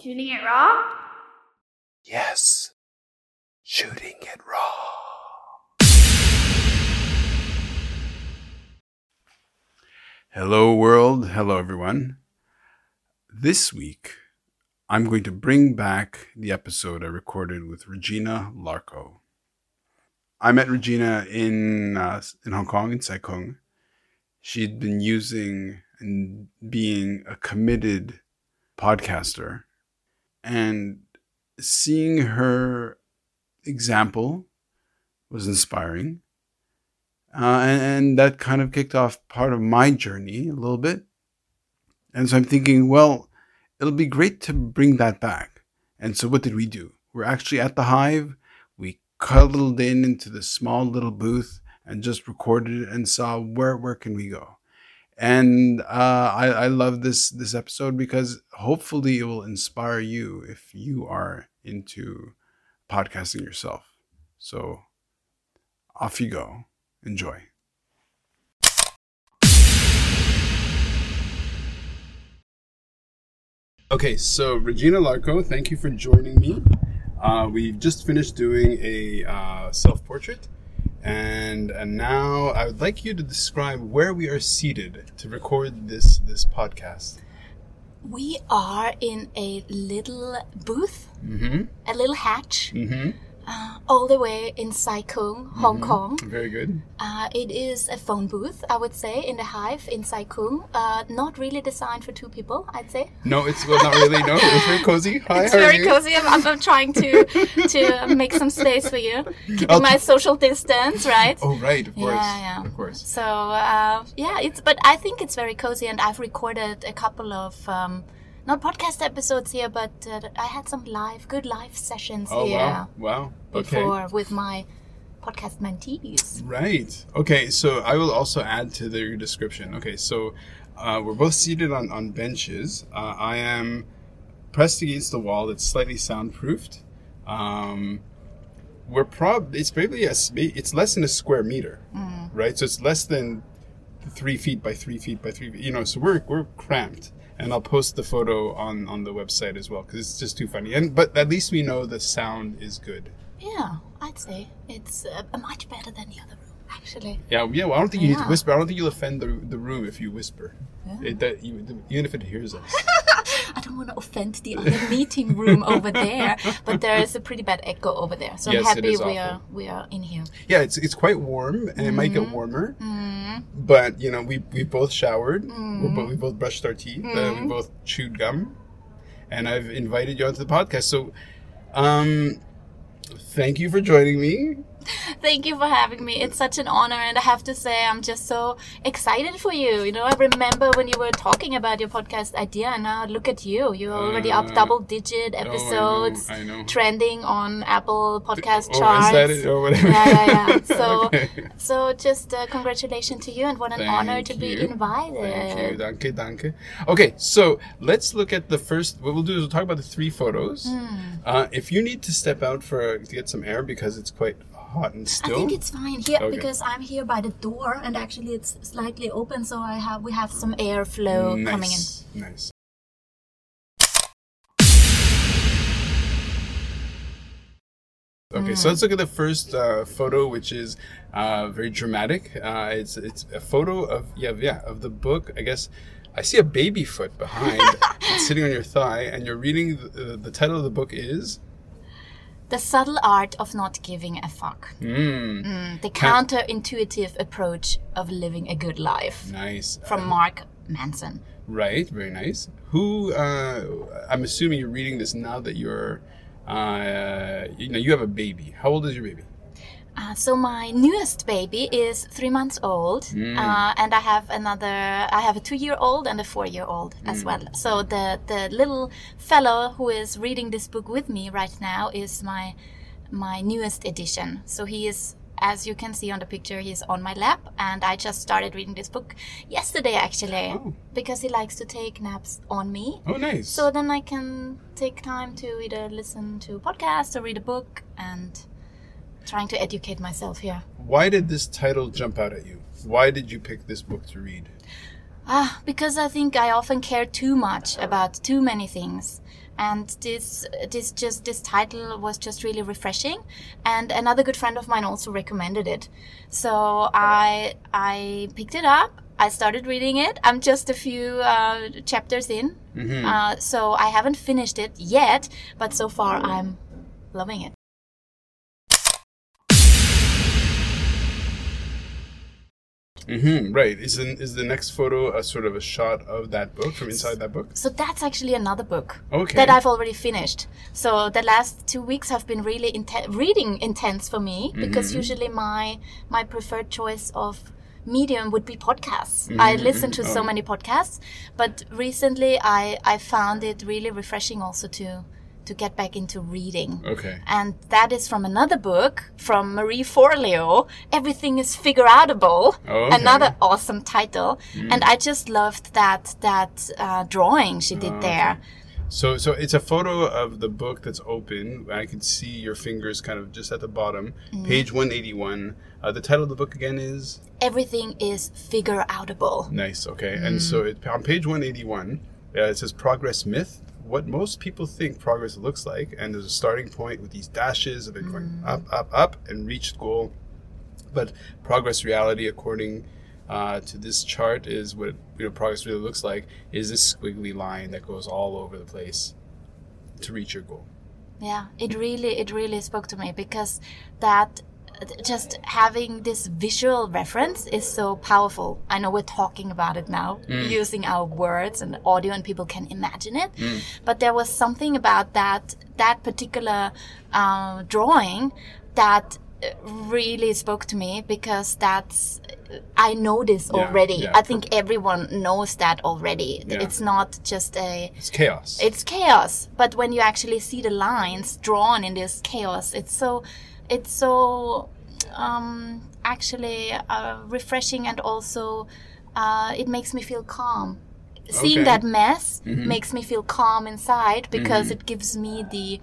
Shooting it raw? Yes. Shooting it raw. Hello, world. Hello, everyone. This week, I'm going to bring back the episode I recorded with Regina Larco. I met Regina in uh, in Hong Kong in Sai Kung. She'd been using and being a committed podcaster, and seeing her example was inspiring. Uh, and, and that kind of kicked off part of my journey a little bit. And so I'm thinking, well, it'll be great to bring that back. And so what did we do? We're actually at the Hive. We cuddled in into the small little booth and just recorded it and saw where where can we go. And uh, I, I love this this episode because hopefully it will inspire you if you are into podcasting yourself. So off you go. Enjoy. Okay, so Regina Larco, thank you for joining me. Uh, we've just finished doing a uh, self portrait, and, and now I would like you to describe where we are seated to record this this podcast. We are in a little booth, Mm-hmm. a little hatch, Mm-hmm. Uh, all the way in Sai Kung, Hong Kong. Very good. Uh, it is a phone booth, I would say, in the Hive in Sai Kung. Uh, not really designed for two people, I'd say. No, it's well, not really. No, it's very cozy. Hi, It's very cozy. I'm, I'm, trying to to make some space for you, keeping I'll- my social distance, right? Oh, right, of course, Yeah, yeah. of course. So uh, yeah, it's but I think it's very cozy, and I've recorded a couple of um, not podcast episodes here, but uh, I had some live, good live sessions Oh here wow, wow. Okay. before with my podcast mentees. Right. Okay. So I will also add to the description. Okay. So uh, we're both seated on, on benches. Uh, I am pressed against the wall that's slightly soundproofed. Um, we're prob it's probably a sp- it's less than a square meter, right? So it's less than three feet by three feet by three feet. You know, so we're we're cramped. And I'll post the photo on, on the website as well because it's just too funny. And but at least we know the sound is good. Yeah, I'd say it's uh, much better than the other room, actually. Yeah, yeah. Well, I don't think you need to whisper. I don't think you'll offend the, the room if you whisper. It, that, you, even if it hears us. I don't want to offend the other meeting room over there, but there is a pretty bad echo over there. So Yes, I'm happy we are we are in here. Yeah, it's it's quite warm, and it might Mm-hmm. get warmer. But you know, we we both showered. Mm-hmm. We both we both brushed our teeth. Uh, we both chewed gum, and I've invited you onto the podcast. So, um, thank you for joining me. Thank you for having me. It's such an honor, and I have to say, I'm just so excited for you. You know, I remember when you were talking about your podcast idea, and now look at you. You're already up Uh, double digit I know, episodes, I know. trending on Apple podcast Oh, charts. is that it or whatever? Yeah, yeah, yeah. So, Okay. so just uh, congratulations to you, and what an honor to Thank be you. invited. Thank you. Danke, danke. Okay, so let's look at the first. What we'll do is we'll talk about the three photos. Hmm. Uh, if you need to step out for to get some air because it's quite hot and I think it's fine here Okay. because I'm here by the door, and actually it's slightly open, so I have we have some airflow coming in. nice. Nice. Okay, so let's look at the first uh, photo, which is uh, very dramatic. Uh, it's it's a photo of yeah yeah of the book. I guess I see a baby foot behind. sitting on your thigh, and you're reading. The, the title of the book is The subtle art of not giving a fuck. mm, Mm, the Can- counterintuitive approach of living a good life nice. from Mark Manson. Right, very nice. Who? Uh, I'm assuming you're reading this now that you're, uh, you know, you have a baby. How old is your baby? Uh, so my newest baby is three months old, Mm. uh, and I have another. I have a two-year-old and a four-year-old Mm. as well. So the the little fellow who is reading this book with me right now is my my newest edition. So he is, as you can see on the picture, he's on my lap, and I just started reading this book yesterday actually Oh. because he likes to take naps on me. Oh, nice. So then I can take time to either listen to podcasts or read a book and trying to educate myself here. Why did this title jump out at you? Why did you pick this book to read? Ah, because I think I often care too much about too many things. and this this just this title was just really refreshing and another good friend of mine also recommended it so i i picked it up i started reading it i'm just a few uh, chapters in Mhm. uh, so i haven't finished it yet but so far i'm loving it hmm Right. Is the, is the next photo a sort of a shot of that book from inside that book? so that's actually another book Okay. that I've already finished. So the last two weeks have been really inten- reading intense for me mm-hmm, because mm-hmm. usually my my preferred choice of medium would be podcasts. Mm-hmm, I listen to so Oh. many podcasts, but recently I I found it really refreshing also to to get back into reading. Okay. And that is from another book from Marie Forleo. Everything is figure outable. Oh, okay. Mm. Another awesome title. And I just loved that that uh, drawing she Oh, did there. So so it's a photo of the book that's open. I can see your fingers kind of just at the bottom. Mm-hmm. Page 181. Uh, the title of the book again is Everything is figure outable. Nice. Okay. And so it, on page 181, uh, it says progress myth. What most people think progress looks like, and there's a starting point with these dashes of it going up, up, up, and reached goal. But progress reality, according uh, to this chart, is what you know progress really looks like. Is this squiggly line that goes all over the place to reach your goal? Yeah, it really it really spoke to me because that just having this visual reference is so powerful. I know we're talking about it now, using our words and audio, and people can imagine it. But there was something about that that particular uh, drawing that uh, really spoke to me because that's I know this Yeah, already. yeah. I think everyone knows that already. Yeah. It's not just a It's chaos. it's chaos but when you actually see the lines drawn in this chaos it's so it's so um, actually uh, refreshing and also uh, it makes me feel calm seeing Okay. that mess makes me feel calm inside because it gives me the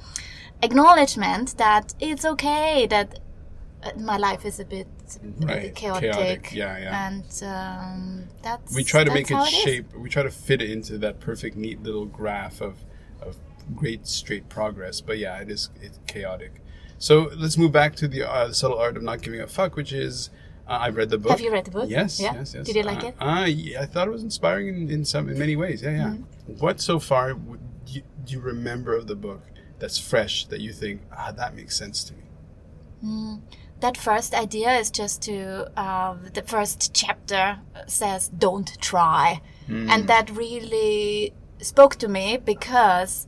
acknowledgement that it's okay that uh, my life is a bit Right, chaotic, chaotic, yeah, yeah. and um, that's we try to make it is. shape we try to fit it into that perfect neat little graph of of great straight progress but yeah it is it's chaotic so let's move back to the, uh, subtle art of not giving a fuck which is uh, i've read the book Have you read the book? yes Yeah? yes yes Did you like uh, it? uh, yeah, i thought it was inspiring in, in some in many ways yeah yeah Mm-hmm. what so far would you, do you remember of the book that's fresh that you think ah that makes sense to me that first idea is just to uh, the first chapter says don't try and that really spoke to me because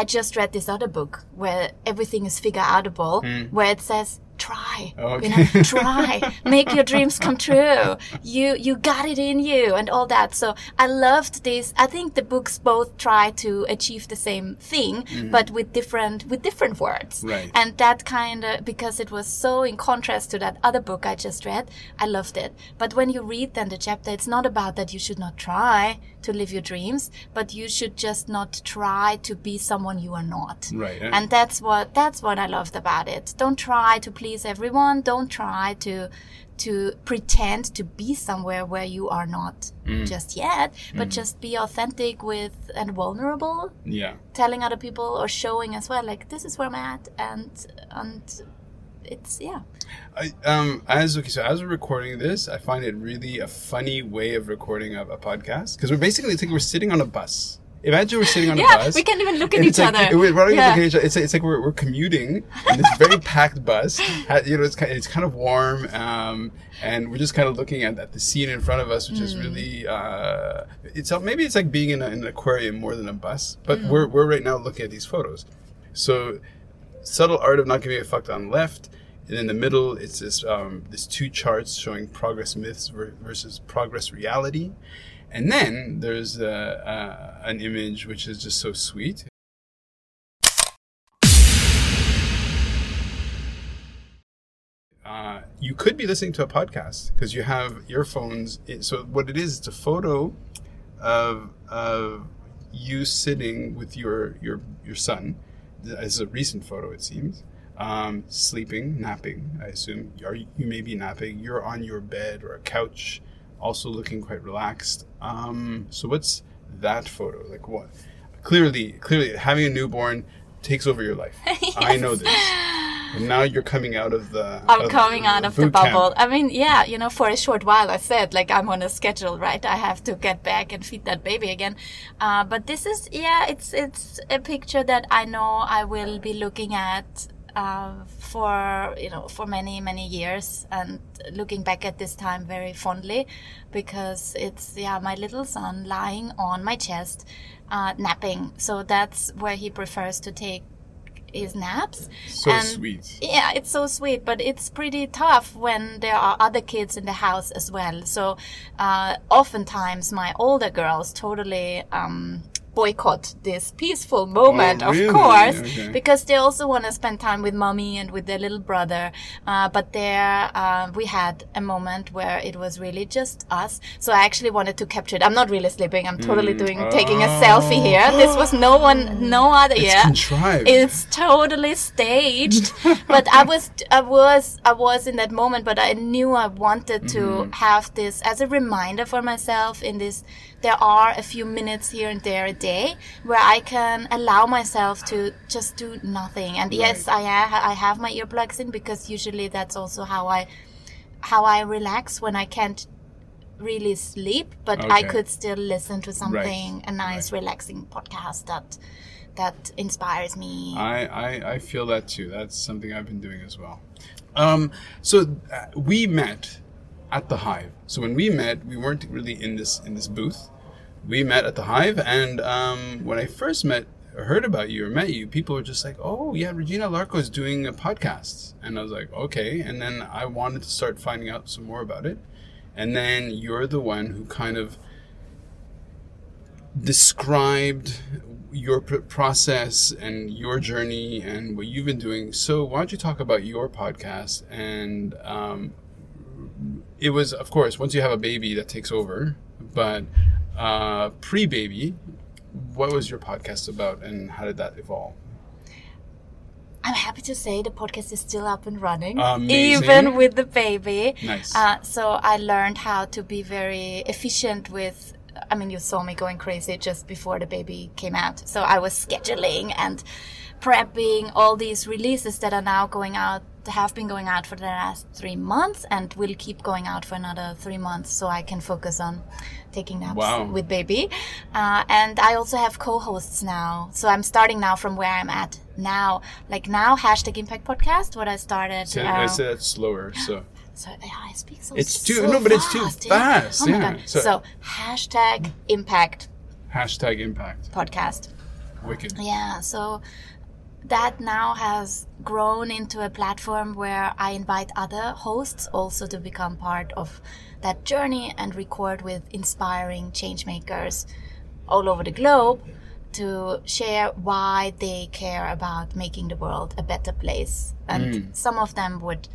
i just read this other book where everything is figure outable hmm. where it says try you oh, know try. Make your dreams come true. You you got it in you and all that. So i loved this. I think the books both try to achieve the same thing hmm. but with different with different words. Right. and that kind of because it was so in contrast to that other book i just read i loved it. But when you read then the chapter it's not about that you should not try to live your dreams but you should just not try to be someone you are not. Right and that's what that's what i loved about it. Don't try to please everyone. Don't try to to pretend to be somewhere where you are not mm. just yet but mm. just be authentic with and vulnerable. Yeah. Telling other people or showing as well like this is where i'm at and and it's yeah I, um, as okay, so as we're recording this, I find it really a funny way of recording a, a podcast because we're basically it's like we're sitting on a bus. Imagine we're sitting on a yeah bus. we can't even look at each like, other We're not even Yeah. looking at each other. It's, it's like we're, we're commuting in this very packed bus. You know, it's kind, it's kind of warm, um, and we're just kind of looking at, at the scene in front of us, which is Mm. really. Uh, it's maybe it's like being in, a, in an aquarium more than a bus, but Mm. we're we're right now looking at these photos. So, subtle art of not giving a fuck on left. And in the middle, it's this um, this two charts showing progress myths versus progress reality, and then there's uh, uh, an image which is just so sweet. Uh, you could be listening to a podcast because you have earphones. So what it is, it's a photo of of you sitting with your your your son. It's a recent photo, it seems. Um, sleeping, napping. I assume are you, you may be napping. You're on your bed or a couch, also looking quite relaxed. Um, so what's that photo like? What clearly, clearly, having a newborn takes over your life. I know this. And now you're coming out of the. I'm of coming out of the boot camp. bubble. I mean, yeah, you know, for a short while, I said like I'm on a schedule, right? I have to get back and feed that baby again. Uh, but this is, yeah, it's it's a picture that I know I will be looking at uh, for you know for many many years and looking back at this time very fondly because it's yeah my little son lying on my chest uh, napping so that's where he prefers to take his naps So And- sweet. yeah, it's so sweet, but it's pretty tough when there are other kids in the house as well. So, uh, oftentimes my older girls totally um, boycott this peaceful moment, Oh, of course, Okay. because they also want to spend time with mommy and with their little brother. Uh, but there, uh, we had a moment where it was really just us. So I actually wanted to capture it. I'm not really sleeping. I'm totally Mm. doing taking a Oh. selfie here. This was no one, no other. It's yeah, contrived. it's totally staged but i was i was i was in that moment but i knew i wanted to Mm-hmm. have this as a reminder for myself in this there are a few minutes here and there a day where i can allow myself to just do nothing. And yes i i have my earplugs in because usually that's also how i how i relax when i can't really sleep but i could still listen to something a nice relaxing podcast that that inspires me. I, I, I feel that too. That's something I've been doing as well. Um, so uh, we met at the Hive. So when we met, we weren't really in this in this booth. We met at the Hive, and um, when I first met, heard about you or met you, people were just like, "Oh yeah, Regina Larco is doing a podcast," and I was like, "Okay." And then I wanted to start finding out some more about it, and then you're the one who kind of described your pr- process and your journey and what you've been doing. So why don't you talk about your podcast? And um, it was, of course, once you have a baby, that takes over. But uh, pre-baby, what was your podcast about, and how did that evolve? I'm happy to say the podcast is still up and running, Amazing. even with the baby. Nice. Uh, so I learned how to be very efficient with. I mean, you saw me going crazy just before the baby came out. So I was scheduling and prepping all these releases that are now going out, have been going out for the last three months, and will keep going out for another three months. So I can focus on taking naps Wow. with baby. Uh, and I also have co-hosts now. So I'm starting now from where I'm at now. Like now, hashtag Impact Podcast. What I started. So uh, I said that slower. So so yeah, I speak so It's too- so no, but it's too fast, yeah. fast, Oh my yeah. god! So- So, hashtag Impact hashtag impact. Podcast. Wicked. Yeah. So that now has grown into a platform where I invite other hosts also to become part of that journey and record with inspiring changemakers all over the globe to share why they care about making the world a better place. And hmm. some of them would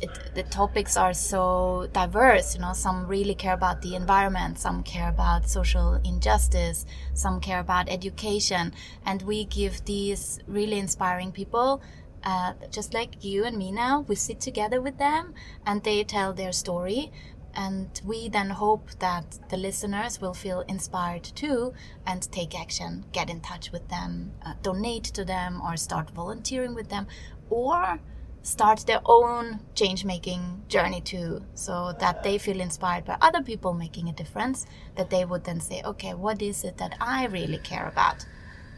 it, the topics are so diverse you know some really care about the environment some care about social injustice some care about education and we give these really inspiring people uh, just like you and me now we sit together with them and they tell their story and we then hope that the listeners will feel inspired too and take action get in touch with them uh, donate to them or start volunteering with them or start their own change making journey too so that they feel inspired by other people making a difference that they would then say okay what is it that i really care about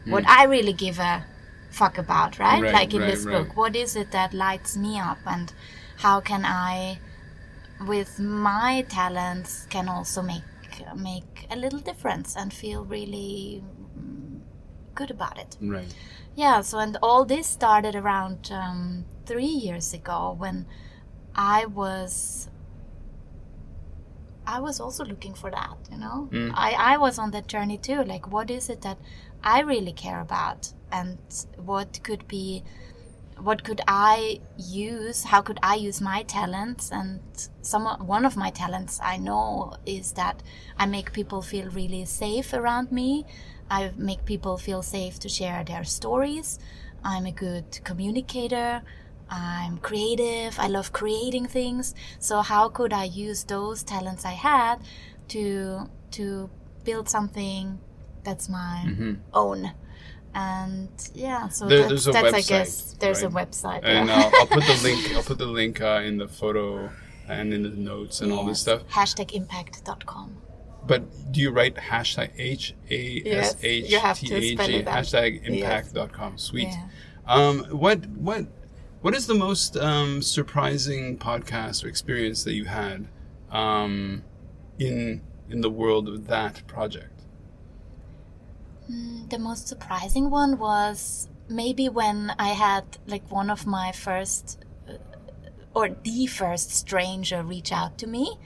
what i really give a fuck about right, Right, like in right, this right. book what is it that lights me up and how can i with my talents can also make make a little difference and feel really mm, good about it Right. yeah, so and all this started around um, three years ago when I was. I was also looking for that, you know. Mm. I, I was on that journey too. Like, what is it that I really care about, and what could be, what could I use? How could I use my talents? And some one of my talents I know is that I make people feel really safe around me. I make people feel safe to share their stories. I'm a good communicator. I'm creative. I love creating things. So how could I use those talents I had to to build something That's my Mm-hmm. own. And yeah, so There- that- there's a that's I guess there's a website. And yeah. I'll, I'll put the link. I'll put the link uh, in the photo and in the notes and all this Yes, stuff. Hashtagimpact.com. But do you write hashtag H A S H T A G hashtag impact.com? Sweet. Yeah. Um, what what what is the most um, surprising podcast or experience that you had um, in in the world of that project? Mm, The most surprising one was maybe when I had like one of my first uh, or the first stranger reach out to me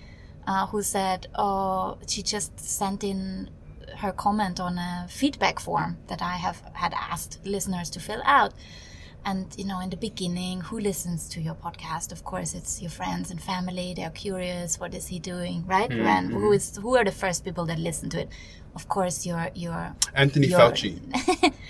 uh, who said, Oh, she just sent in her comment on a feedback form that I have had asked listeners to fill out. And you know, in the beginning, who listens to your podcast? Of course, it's your friends and family. They're curious. What is he doing, right? Hmm, and who hmm. is who are the first people that listen to it? Of course, your your Anthony your- Fauci.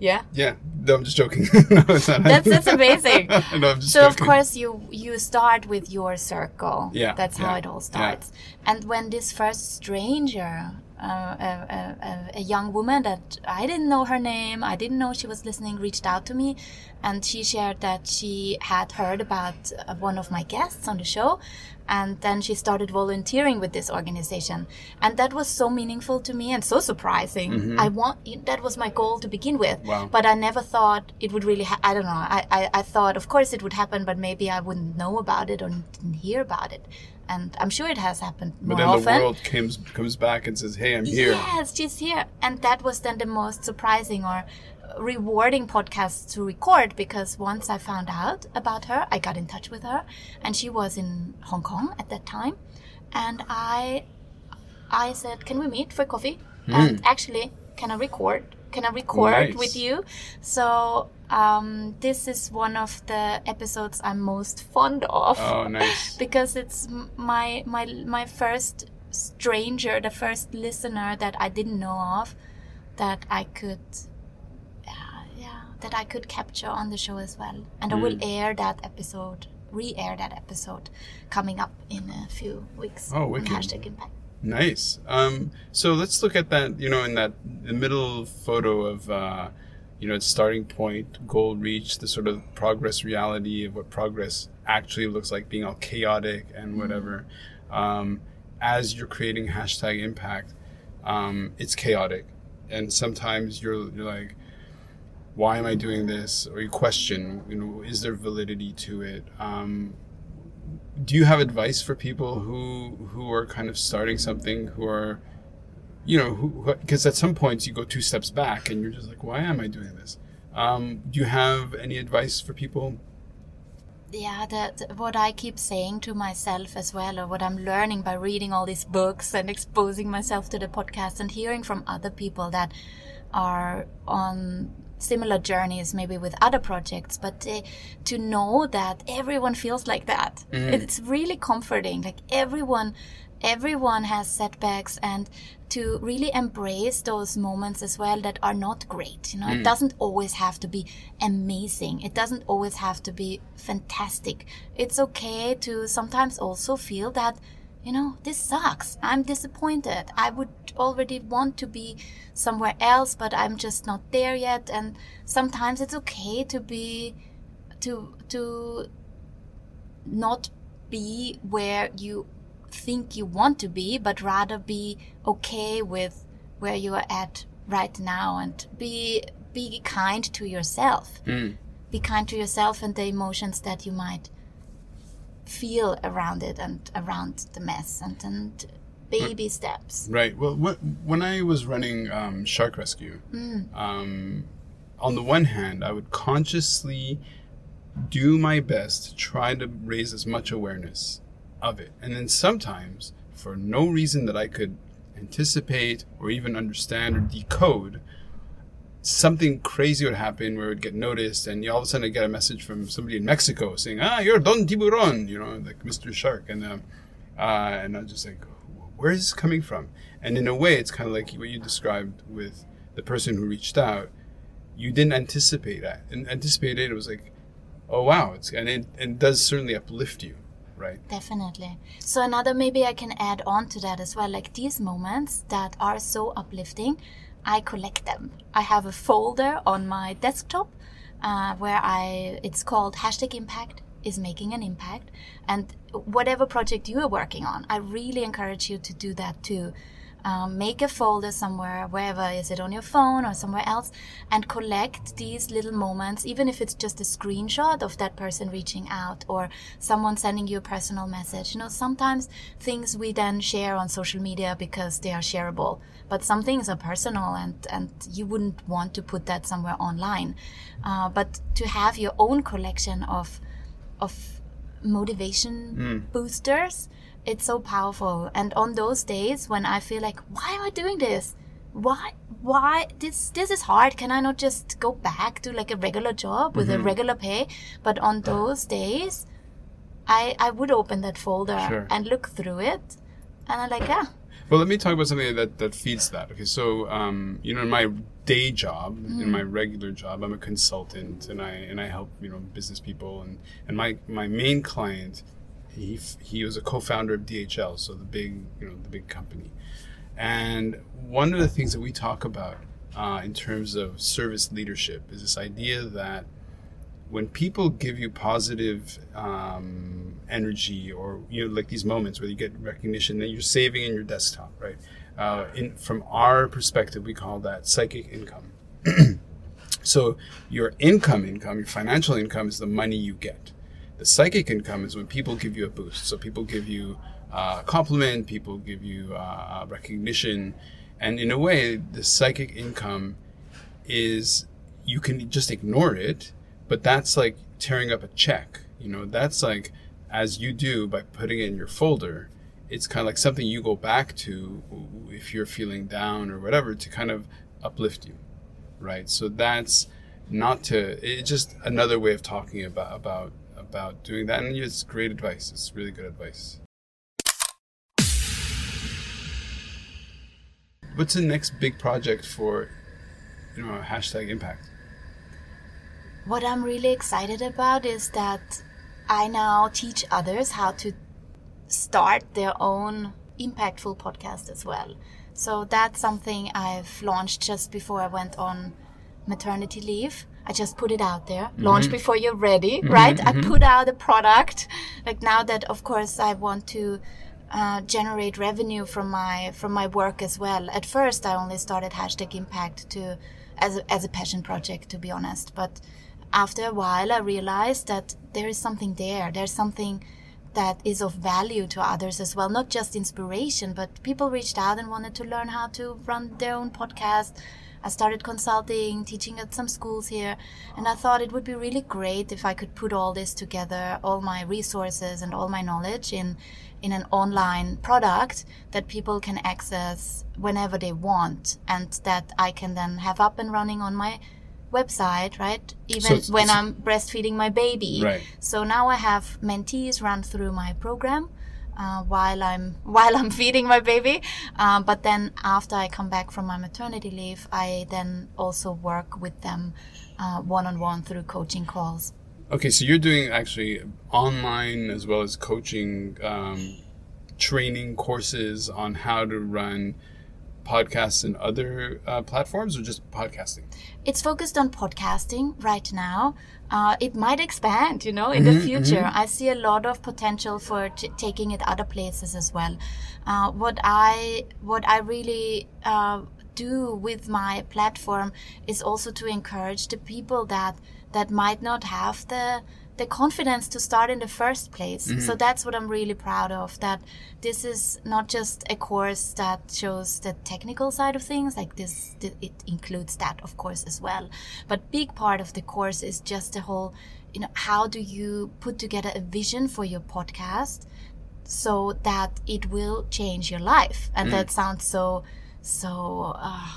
Yeah, Yeah, no, I'm just joking. no, that's that's amazing. no, I'm just so of course you you start with your circle. Yeah, that's how it all yeah. starts. And when this first stranger, uh, a, a, a- a young woman that I didn't know her name, I didn't know she was listening, reached out to me, and she shared that she had heard about uh, one of my guests on the show, and then she started volunteering with this organization, and that was so meaningful to me and so surprising. I want that was my goal to begin with, Mm-hmm. Wow. but I never thought it would really. Ha- I don't know. I, I I thought, of course, it would happen, but maybe I wouldn't know about it or didn't hear about it. And I'm sure it has happened But then often. the world comes comes back and says, "Hey, I'm here." Yes, she's here. And that was then the most surprising or rewarding podcast to record because once I found out about her, I got in touch with her and she was in Hong Kong at that time. And I I said, "Can we meet for coffee?" Hmm. And actually, can I record? Can I record Nice. with you? So, um, this is one of the episodes I'm most fond of Oh, nice. because it's my my my first stranger, the first listener that I didn't know of, that I could, uh, yeah, that I could capture on the show as well, and I Mm. will air that episode, re-air that episode, coming up in a few weeks. Oh, wicked. Hashtag impact. Nice. Um, so let's look at that. You know, in that the middle photo of, uh, you know, its starting point, goal reached, the sort of progress reality of what progress actually looks like, being all chaotic and whatever. Um, as you're creating hashtag impact, um, it's chaotic, and sometimes you're you're like, why am I doing this? Or you question, you know, is there validity to it? Um, do you have advice for people who who are kind of starting something who are you know because at some points you go two steps back and you're just like why am i doing this? Um, do you have any advice for people? Yeah the- what i keep saying to myself as well or what i'm learning by reading all these books and exposing myself to the podcast and hearing from other people that are on similar journeys maybe with other projects but they, to know that everyone feels like that. It's really comforting. Like everyone everyone has setbacks and to really embrace those moments as well that are not great you know? It mm. doesn't always have to be amazing. It doesn't always have to be fantastic. It's okay to sometimes also feel that you know this sucks. I'm disappointed. I would already want to be somewhere else but i'm just not there yet. And sometimes it's okay to be to to not be where you think you want to be, but rather be okay with where you are at right now and be be kind to yourself. Be kind to yourself and the emotions that you might feel around it and around the mess and, and baby steps. right well when i was running um, shark rescue um, on the one hand i would consciously do my best to try to raise as much awareness of it. And then sometimes, for no reason that I could anticipate or even understand or decode, something crazy would happen where it would get noticed, and all of a sudden I'd get a message from somebody in Mexico saying, "Ah, you're Don Tiburon," you know, like Mr. Shark, and um, uh, and I'm just like, where is this coming from? And in a way, it's kind of like what you described with the person who reached out. You didn't anticipate that, and anticipated it. It was like, oh wow, it's and it, it does certainly uplift you, right? Definitely. So another maybe I can add on to that as well. Like these moments that are so uplifting I collect them. I have a folder on my desktop uh, where I it's called hashtag impact is making an impact and whatever project you are working on i really encourage you to do that too um, make a folder somewhere wherever is it on your phone or somewhere else and collect these little moments even if it's just a screenshot of that person reaching out or someone sending you a personal message you know sometimes things we then share on social media because they are shareable but some things are personal and and you wouldn't want to put that somewhere online uh, but to have your own collection of of motivation Mm. boosters it's so powerful. And on those days when i feel like why am i doing this? Why why this this is hard. Can i not just go back to like a regular job with a Mhm. regular pay? But on those days i i would open that folder Sure. and look through it. And i'm like yeah. Well, let me talk about something that, that feeds that. Okay, so um, you know, in my day job, in my regular job, I'm a consultant, and I and I help you know business people, and and my my main client, he he was a co-founder of DHL, so the big you know the big company, and one of the things that we talk about uh, in terms of service leadership is this idea that when people give you positive um, energy or you know like these moments where you get recognition that you're saving in your desktop right? Uh, in from our perspective we call that psychic income. So your income income your financial income is the money you get the psychic income is when people give you a boost so people give you uh, a compliment people give you uh, recognition and in a way the psychic income is you can just ignore it, but that's like tearing up a check. You know, that's like as you do by putting it in your folder, it's kind of like something you go back to if you're feeling down or whatever to kind of uplift you, right? So that's not to it's just another way of talking about about about doing that and it's great advice. It's really good advice. What's the next big project for you know hashtag impact? What I'm really excited about is that I now teach others how to start their own impactful podcast as well. So that's something I've launched just before I went on maternity leave. I just put it out there. Mm-hmm. Launch before you're ready, mm-hmm, right? I mm-hmm. put out a product. Like now that of course I want to uh, generate revenue from my from my work as well. At first I only started hashtag impact to as a, as a passion project to be honest, but after a while I realized that there is something there. There's something that is of value to others as well, not just inspiration, but people reached out and wanted to learn how to run their own podcast. I started consulting, teaching at some schools here, and I thought it would be really great if I could put all this together, all my resources and all my knowledge in in an online product that people can access whenever they want and that I can then have up and running on my website, right? Even it's- when I'm breastfeeding my baby. Right. So now I have mentees run through my program uh, while I'm while I'm feeding my baby. Um, but then after I come back from my maternity leave, I then also work with them one on one through coaching calls. Okay, so you're doing actually online as well as coaching, um, training courses on how to run podcasts and other uh, platforms, or just podcasting? It's focused on podcasting right now. Uh, it might expand, you know, in the future. I see a lot of potential for t- taking it other places as well. Uh, what I what I really uh, do with my platform is also to encourage the people that that might not have the the confidence to start in the first place. So that's what I'm really proud of. That this is not just a course that shows the technical side of things, like this, th- it includes that, of course, as well. But big part of the course is just the whole, you know, how do you put together a vision for your podcast so that it will change your life? And that sounds so, so. Uh,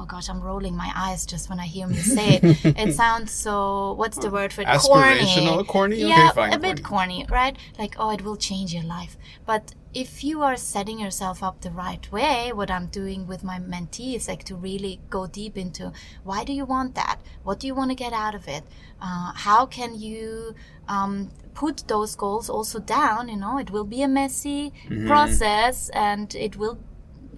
Oh gosh, I'm rolling my eyes just when I hear me say it. it sounds so. What's the word for it? Aspirational, corny? Okay, Yeah, fine, a bit corny. corny, right? Like, oh, it will change your life. But if you are setting yourself up the right way, what I'm doing with my mentees, like to really go deep into why do you want that? What do you want to get out of it? Uh, how can you um, put those goals also down? You know, it will be a messy Mm-hmm. process and it will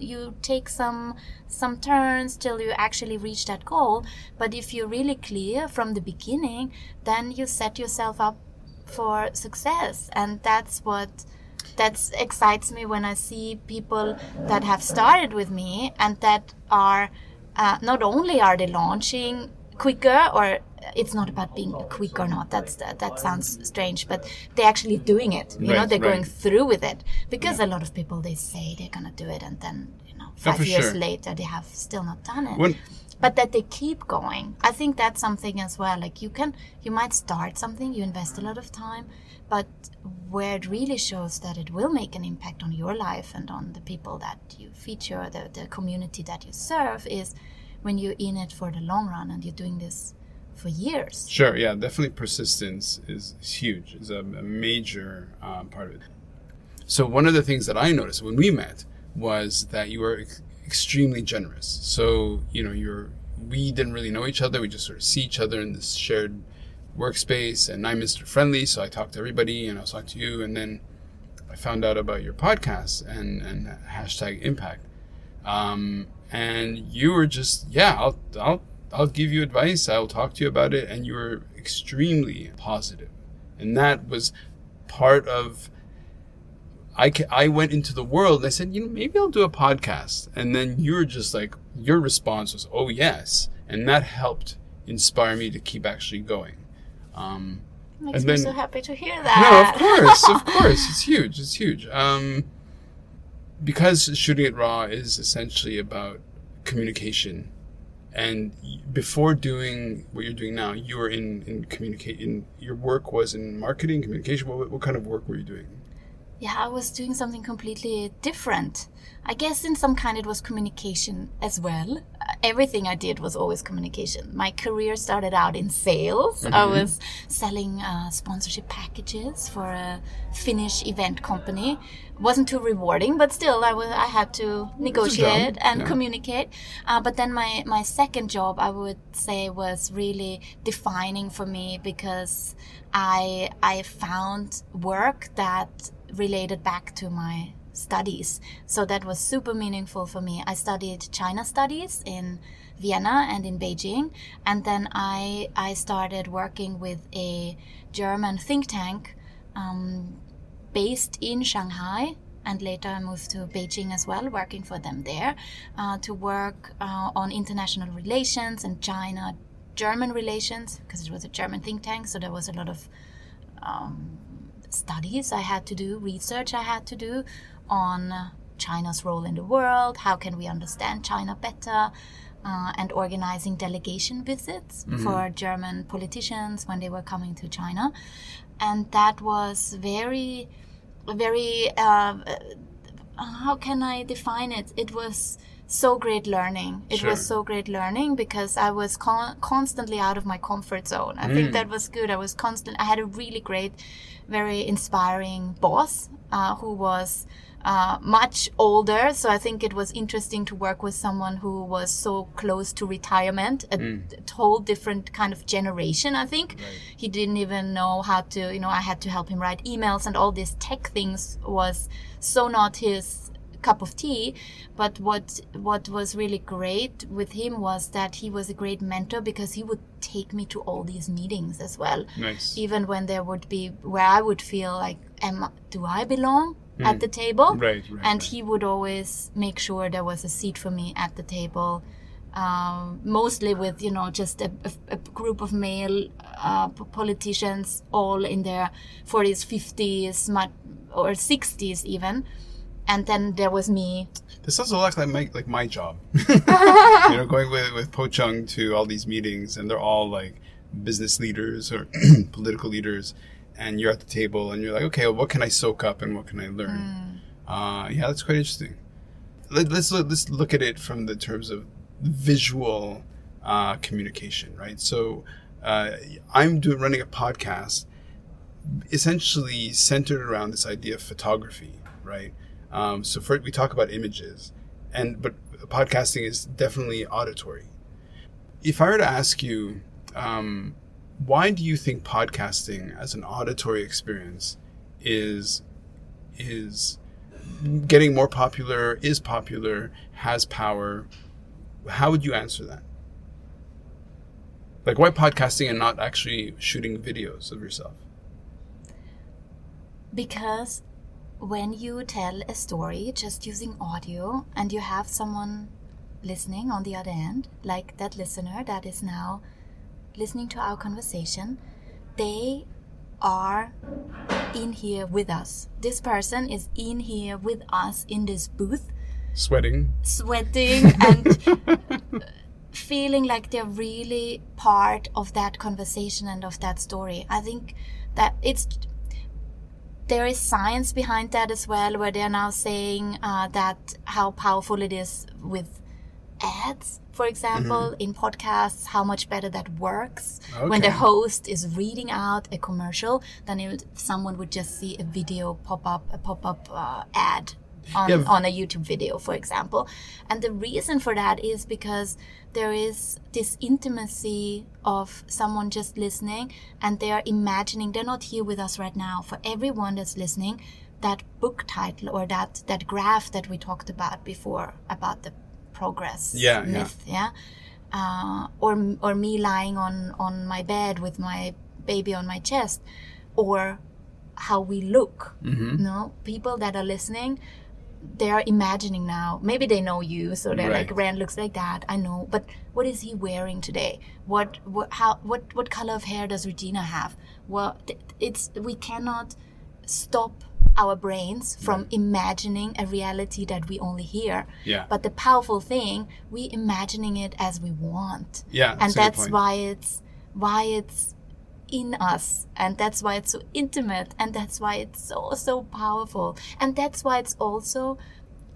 you take some some turns till you actually reach that goal. But if you're really clear from the beginning, then you set yourself up for success, and that's what that excites me when I see people that have started with me and that are uh, not only are they launching quicker or it's not about being quick or not that's that, that sounds strange but they're actually doing it you Right, know they're right. going through with it because Yeah. a lot of people they say they're gonna do it and then you know Oh, five years sure. later they have still not done it When but that they keep going i think that's something as well like you can you might start something you invest a lot of time but where it really shows that it will make an impact on your life and on the people that you feature the, the community that you serve is when you're in it for the long run and you're doing this for years Sure, yeah, definitely persistence is, huge, is a, a major um, part of it. So, one of the things that I noticed when we met was that you were ex- extremely generous. So, you know, you're, we didn't really know each other, we just sort of see each other in this shared workspace, and I'm Mr. Friendly, so I talk to everybody, and I was talking to you, and then I found out about your podcast and, and hashtag impact. Um, and you were just, yeah, I'll, I'll, I'll give you advice. I'll talk to you about it. And you were extremely positive. And that was part of, I, I went into the world and I said, you know, maybe I'll do a podcast. And then you were just like, your response was, oh, yes. And that helped inspire me to keep actually going. Um, makes And me then- so happy to hear that. no, of course, of course, it's huge. It's huge. Um, because shooting it raw is essentially about communication, and before doing what you're doing now, you were in in communicate. In your work was in marketing, communication. What, what kind of work were you doing? yeah, I was doing something completely different. I guess in some kind it was communication as well. Everything I did was always communication. My career started out in sales. I was selling uh, sponsorship packages for a Finnish event company. wasn't too rewarding, but still, I was I had to negotiate and yeah. communicate. Uh, but then my my second job, I would say, was really defining for me because I I found work that related back to my studies. So that was super meaningful for me. I studied China studies in Vienna and in Beijing, and then I I started working with a German think tank um, based in Shanghai. And later I moved to Beijing as well, working for them there uh, to work uh, on international relations and China German relations because it was a German think tank. So there was a lot of um, studies I had to do, research I had to do on China's role in the world, how can we understand China better, uh, and organizing delegation visits for German politicians when they were coming to China. And that was very, very, uh, uh, how can I define it? It was so great learning. It Sure. was so great learning because I was con- constantly out of my comfort zone. I think that was good. I was constant. I had a really great, very inspiring boss uh, who was uh, much older. So I think it was interesting to work with someone who was so close to retirement, a Mm. whole different kind of generation. I think he didn't even know how to. You know, I had to help him write emails and all these tech things was so not his cup of tea but what what was really great with him was that he was a great mentor because he would take me to all these meetings as well Nice. even when there would be where i would feel like am do i belong at the table Right, right, and right. he would always make sure there was a seat for me at the table um, mostly with you know just a, a, a group of male uh, politicians all in their 40s 50s or 60s even and then there was me This sounds a lot like my like my job. you know, going with with Po Chung to all these meetings, and they're all like business leaders or political leaders, and you're at the table, and you're like, okay, well, what can I soak up, and what can I learn? Uh, yeah, that's quite interesting. Let, let's look, let's look at it from the terms of visual uh, communication, right? So, uh, I'm doing running a podcast, essentially centered around this idea of photography, right? Um, so for we talk about images, and but podcasting is definitely auditory. If I were to ask you, um, why do you think podcasting as an auditory experience is is getting more popular, is popular, has power. How would you answer that? Like, why podcasting and not actually shooting videos of yourself? Because when you tell a story just using audio and you have someone listening on the other end, like that listener that is now listening to our conversation, they are in here with us. This person is in here with us in this booth, Sweating. sweating and uh, feeling like they're really part of that conversation and of that story. I think that it's there is science behind that as well, where they're now saying uh, that how powerful it is with ads, for example, in podcasts, how much better that works. When the host is reading out a commercial than if someone would just see a video pop up, a pop up uh, ad on, Yeah. on a YouTube video, for example. And the reason for that is because there is this intimacy of someone just listening and they are imagining, they're not here with us right now. For everyone that's listening, that book title or that, that graph that we talked about before about the progress Yeah, yeah. myth, yeah. Uh, or or me lying on on my bed with my baby on my chest, or how we look. Mm-hmm. No, people that are listening, they are imagining now. Maybe they know you, so they're Right. like, "Rand looks like that." I know, but what is he wearing today? What what how what what color of hair does Regina have? Well, it's we cannot stop our brains from imagining a reality that we only hear. Yeah. But the powerful thing, we imagining it as we want. Yeah, and that's a that's why it's why it's in us and that's why it's so intimate and that's why it's so so powerful and that's why it's also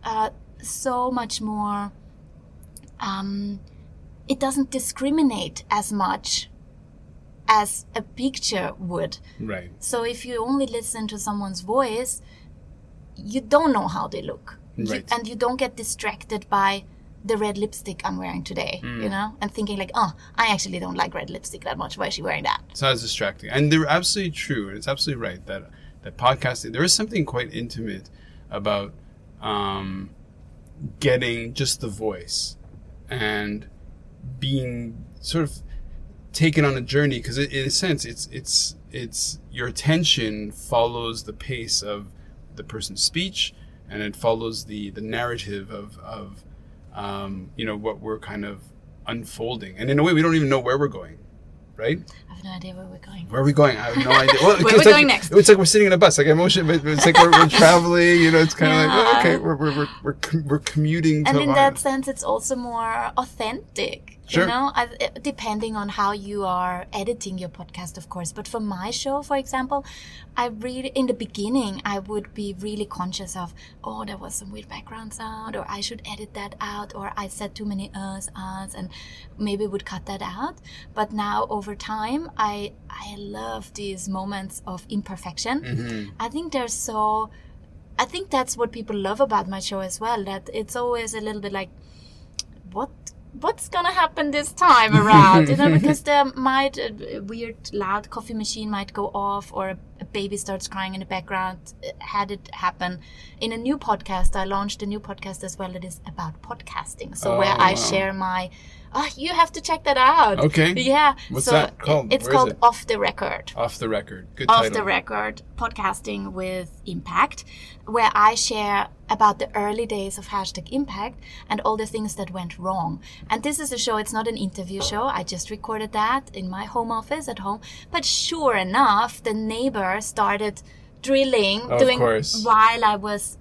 uh, so much more um, it doesn't discriminate as much as a picture would Right. so if you only listen to someone's voice, you don't know how they look. You- and you don't get distracted by the red lipstick I'm wearing today, Mm. you know, and thinking like, oh, I actually don't like red lipstick that much. Why is she wearing that? It's not distracting. And they're absolutely true. And it's absolutely right that that podcasting there is something quite intimate about um, getting just the voice and being sort of taken on a journey because in a sense it's it's it's your attention follows the pace of the person's speech and it follows the the narrative of of um, you know what we're kind of unfolding and in a way we don't even know where we're going right I have no idea where we're going. where are we going? I have no idea. Well, Where it's we like, going next? It's like we're sitting in a bus. Like emotion, but it's like we're, we're traveling. You know, it's kind of like oh, okay, we're we're we're we're, com- we're commuting to And in that sense, it's also more authentic. Sure. You know, I, depending on how you are editing your podcast, of course. But for my show, for example, I really, in the beginning, I would be really conscious of, oh, there was some weird background sound, or I should edit that out, or I said too many uhs, ahs, and maybe would cut that out. But now, over time, I I love these moments of imperfection. Mm-hmm. I think they're so. I think that's what people love about my show as well. That it's always a little bit like, what what's gonna happen this time around? you know, because there might a weird loud coffee machine might go off, or a, a baby starts crying in the background. Uh, Had it happen in a new podcast, I launched a new podcast as well. That is about podcasting. So Oh, where I share my. Oh, you have to check that out. Okay. Yeah. What's so that called? It's Where called it? Off the Record Off the record. Good off title. the record podcasting with impact where i share about the early days of hashtag impact and all the things that went wrong and this is a show it's not an interview show i just recorded that in my home office at home but sure enough the neighbor started drilling Of doing while i was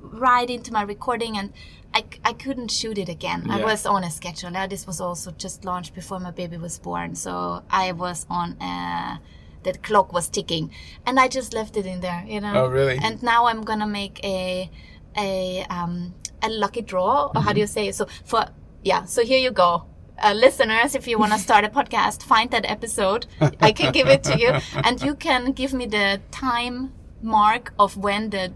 right into my recording and I, I couldn't shoot it again. I was on a schedule. Uh, This was also just launched before my baby was born. So I was on a, the clock was ticking and I just left it in there, you know. Oh, really? And now I'm going to make a, a, um, a lucky draw. Or Mm-hmm. how do you say it? So for, yeah, so here you go. Uh, listeners, if you want to start a podcast, find that episode. I can give it to you, and you can give me the time mark of when the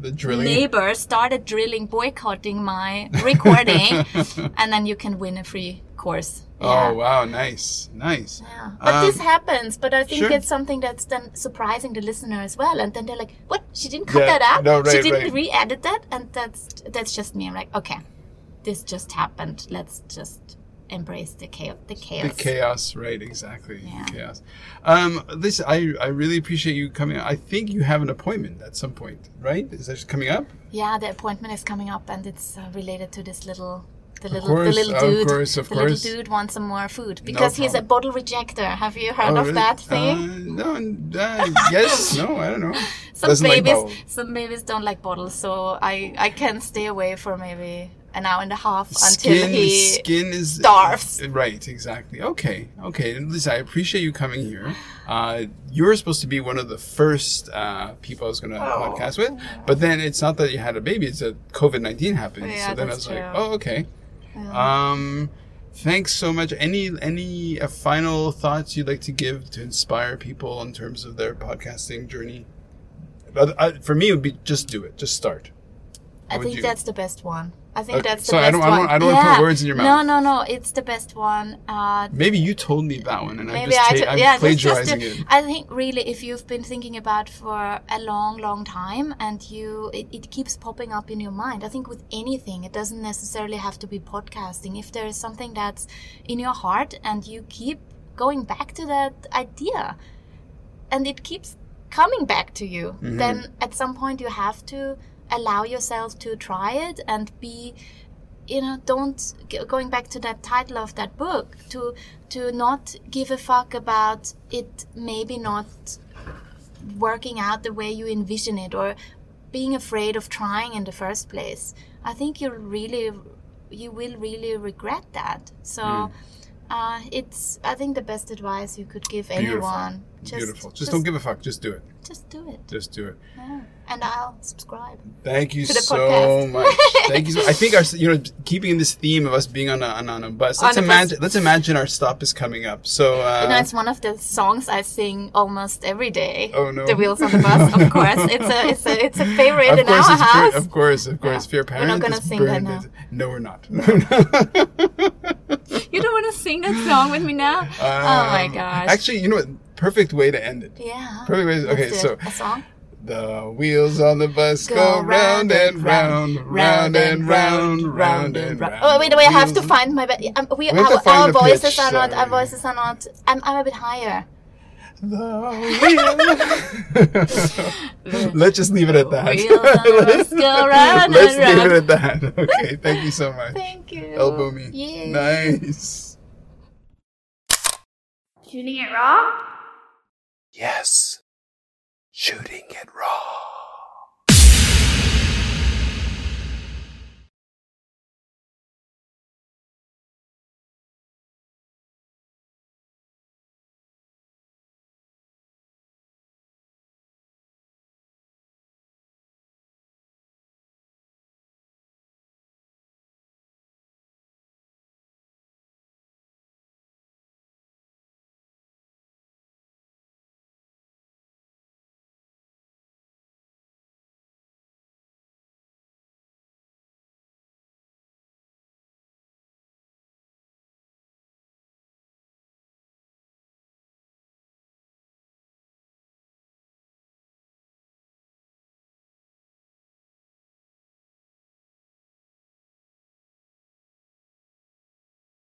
The drilling. neighbor started drilling, boycotting my recording, and then you can win a free course. Oh wow, nice, nice. Yeah. But Um, this happens, but I think sure. it's something that's then surprising the listener as well. And then they're like, "What? She didn't cut Yeah, that out. no, she didn't right. re-edit that." And that's that's just me. I'm like, okay, this just happened. Let's just embrace the chaos. The The chaos. chaos, right? Exactly. Yeah. Chaos. Um, listen, I I really appreciate you coming. I think you have an appointment at some point, right? Is that coming up? yeah, the appointment is coming up, and it's uh, related to this little. The little, course, the little dude, of course, of the course. little dude wants some more food because he's a bottle rejector. Have you heard Oh, of really? that thing? Uh, no, uh, yes, no, I don't know. some Doesn't babies bubbles. some babies don't like bottles so i i can stay away for maybe an hour and a half until Skin, he skin is starves. Right, exactly. Okay, okay. And Listen, I appreciate you coming here. Uh, you were supposed to be one of the first uh, people I was going to Oh. podcast with, but then it's not that you had a baby; it's that COVID nineteen happened. Yeah, so then I that's was like, oh, okay. Um, thanks so much. Any any uh, final thoughts you'd like to give to inspire people in terms of their podcasting journey? Uh, uh, for me, it would be just do it. Just start. i think that's the best one i think Okay, that's the so I best don't- I don't- one I don't wanna put words in your mouth. no no no. it's the best one uh Maybe you told me that one, and I'm just I, I'm yeah, just, just plagiarizing to- it. I think really, if you've been thinking about for a long, long time, and you, it, it keeps popping up in your mind. I think with anything, it doesn't necessarily have to be podcasting. If there is something that's in your heart, and you keep going back to that idea, and it keeps coming back to you, Mm-hmm. then at some point you have to allow yourself to try it and be you know don't going back to that title of that book to to not give a fuck about it maybe not working out the way you envision it or being afraid of trying in the first place i think you really you will really regret that so Hmm. uh, it's i think the best advice you could give Beautiful. anyone just, Beautiful. Just, don't give a fuck. Just do it. just do it Just do it. yeah. and i'll subscribe Thank you so podcast. much. Thank you. So, I think our, you know, keeping this theme of us being on a on, on a bus. Let's On a bus. imagine. Let's imagine our stop is coming up. So. Uh, you know, it's one of the songs I sing almost every day. Oh, no. The wheels on the bus, of course. It's a it's a it's a favorite of in our house. Of course, of course. If you're We're not gonna sing that now. No, we're not. You don't want to sing that song with me now? oh my Um, gosh. Actually, you know what? Perfect way to end it. yeah. Perfect way. Let's okay, so a song. the wheels on the bus go, round and round, round and round, round and round. Oh wait, wait! I have to find my. Be- um, we, We have to our, find our voices pitch, are not. Our voices are not. I'm, I'm a bit higher. The. Let's just leave it at that. Wheels on the bus go round Let's leave it at that. Okay, thank you so much. Thank you. Elbow me. Yay. Nice. Shooting it raw? Yes. Shooting it raw.